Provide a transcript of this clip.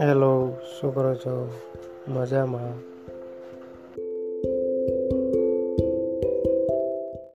Hello શું કરો છો? મજામાં?